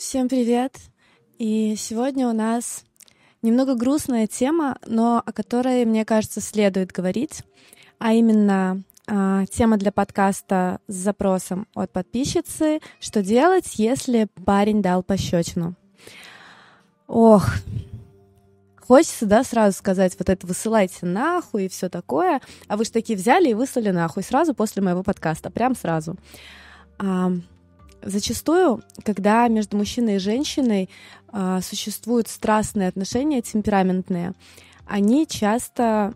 Всем привет! И сегодня у нас немного грустная тема, но о которой, мне кажется, следует говорить, а именно а, тема для подкаста с запросом от подписчицы «Что делать, если парень дал пощечину?» Ох, хочется, да, сразу сказать, вот это высылайте нахуй и все такое, а вы же такие взяли и выслали нахуй сразу после моего подкаста, прям сразу. А, зачастую, когда между мужчиной и женщиной а, существуют страстные отношения, темпераментные, они часто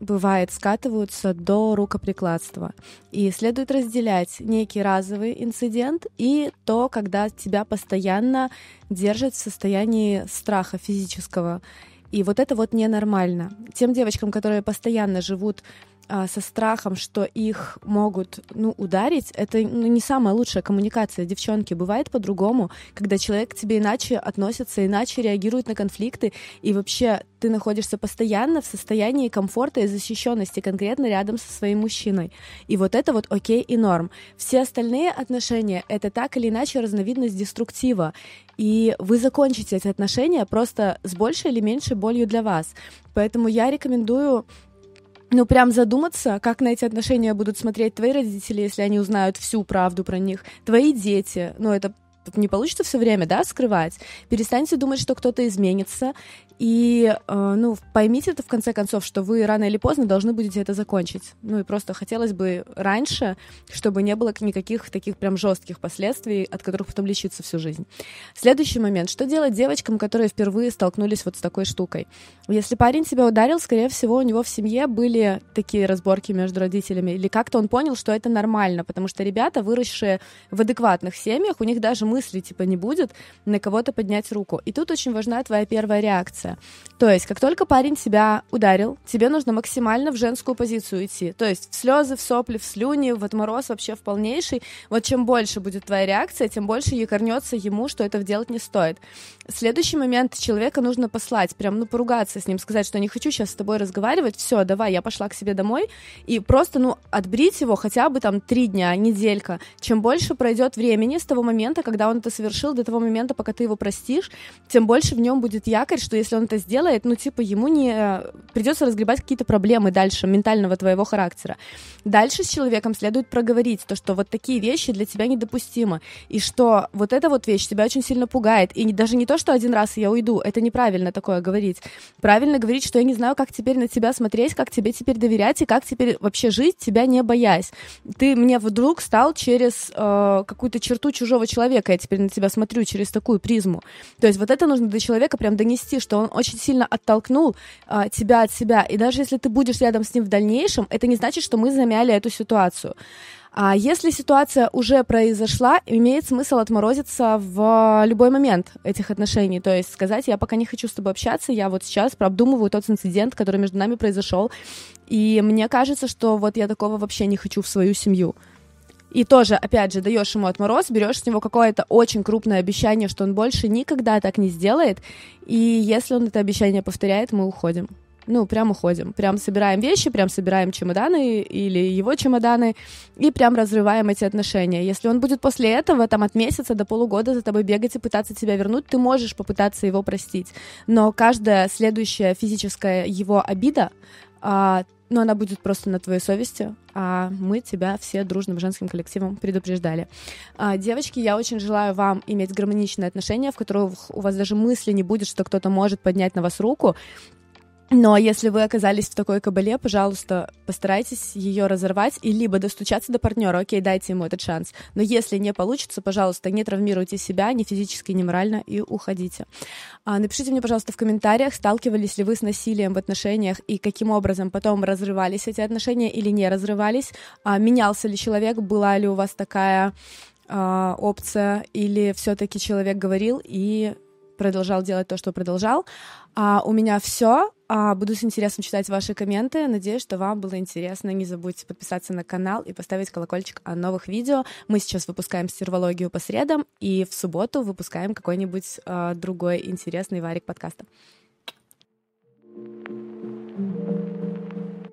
бывает, скатываются до рукоприкладства. И следует разделять некий разовый инцидент и то, когда тебя постоянно держат в состоянии страха физического. И вот это вот ненормально. Тем девочкам, которые постоянно живут со страхом, что их могут, ну, ударить, это ну, не самая лучшая коммуникация. Девчонки, бывает по-другому, когда человек к тебе иначе относится, иначе реагирует на конфликты, и вообще ты находишься постоянно в состоянии комфорта и защищенности конкретно рядом со своим мужчиной. И вот это вот окей и норм. Все остальные отношения — это так или иначе разновидность деструктива. И вы закончите эти отношения просто с большей или меньшей болью для вас. Поэтому я рекомендую ну, прям задуматься, как на эти отношения будут смотреть твои родители, если они узнают всю правду про них, твои дети, ну, это не получится все время, да, скрывать. Перестаньте думать, что кто-то изменится, и, э, ну, поймите это в конце концов, что вы рано или поздно должны будете это закончить. Ну и просто хотелось бы раньше, чтобы не было никаких таких прям жестких последствий, от которых потом лечиться всю жизнь. Следующий момент. Что делать девочкам, которые впервые столкнулись вот с такой штукой? Если парень тебя ударил, скорее всего, у него в семье были такие разборки между родителями, или как-то он понял, что это нормально, потому что ребята, выросшие в адекватных семьях, у них даже мысли типа не будет на кого-то поднять руку. И тут очень важна твоя первая реакция. То есть, как только парень тебя ударил, тебе нужно максимально в женскую позицию идти. То есть, в слезы, в сопли, в слюни, в отмороз вообще в полнейший. Вот чем больше будет твоя реакция, тем больше якорнется ему, что это делать не стоит. Следующий момент человека нужно послать, прям, ну, поругаться с ним, сказать, что не хочу сейчас с тобой разговаривать, все, давай, я пошла к себе домой, и просто, ну, отбрить его хотя бы там три дня, неделька. Чем больше пройдет времени с того момента, когда он это совершил, до того момента, пока ты его простишь, тем больше в нем будет якорь, что если он это сделает, ну, типа, ему не э, придется разгребать какие-то проблемы дальше ментального твоего характера. Дальше с человеком следует проговорить то, что вот такие вещи для тебя недопустимы, и что вот эта вот вещь тебя очень сильно пугает, и даже не то, что один раз я уйду, это неправильно такое говорить. Правильно говорить, что я не знаю, как теперь на тебя смотреть, как тебе теперь доверять, и как теперь вообще жить, тебя не боясь. Ты мне вдруг стал через э, какую-то черту чужого человека, я теперь на тебя смотрю через такую призму. То есть вот это нужно до человека прям донести, что он очень сильно оттолкнул а, тебя от себя. И даже если ты будешь рядом с ним в дальнейшем, это не значит, что мы замяли эту ситуацию. А если ситуация уже произошла, имеет смысл отморозиться в любой момент этих отношений. То есть сказать, я пока не хочу с тобой общаться, я вот сейчас продумываю тот инцидент, который между нами произошел. И мне кажется, что вот я такого вообще не хочу в свою семью. И тоже, опять же, даешь ему отмороз, берешь с него какое-то очень крупное обещание, что он больше никогда так не сделает. И если он это обещание повторяет, мы уходим. Ну, прям уходим. Прям собираем вещи, прям собираем чемоданы или его чемоданы и прям разрываем эти отношения. Если он будет после этого, там, от месяца до полугода за тобой бегать и пытаться тебя вернуть, ты можешь попытаться его простить. Но каждая следующая физическая его обида, а, но она будет просто на твоей совести, а мы тебя все дружным женским коллективом предупреждали. А, девочки, я очень желаю вам иметь гармоничные отношения, в которых у вас даже мысли не будет, что кто-то может поднять на вас руку, но если вы оказались в такой кабале, пожалуйста, постарайтесь ее разорвать и либо достучаться до партнера, окей, дайте ему этот шанс. Но если не получится, пожалуйста, не травмируйте себя ни физически, ни морально и уходите. А, напишите мне, пожалуйста, в комментариях, сталкивались ли вы с насилием в отношениях и каким образом потом разрывались эти отношения или не разрывались. А, менялся ли человек, была ли у вас такая а, опция, или все-таки человек говорил и продолжал делать то, что продолжал. А у меня все. А, буду с интересом читать ваши комменты. Надеюсь, что вам было интересно. Не забудьте подписаться на канал и поставить колокольчик о новых видео. Мы сейчас выпускаем стервологию по средам, и в субботу выпускаем какой-нибудь а, другой интересный варик подкаста.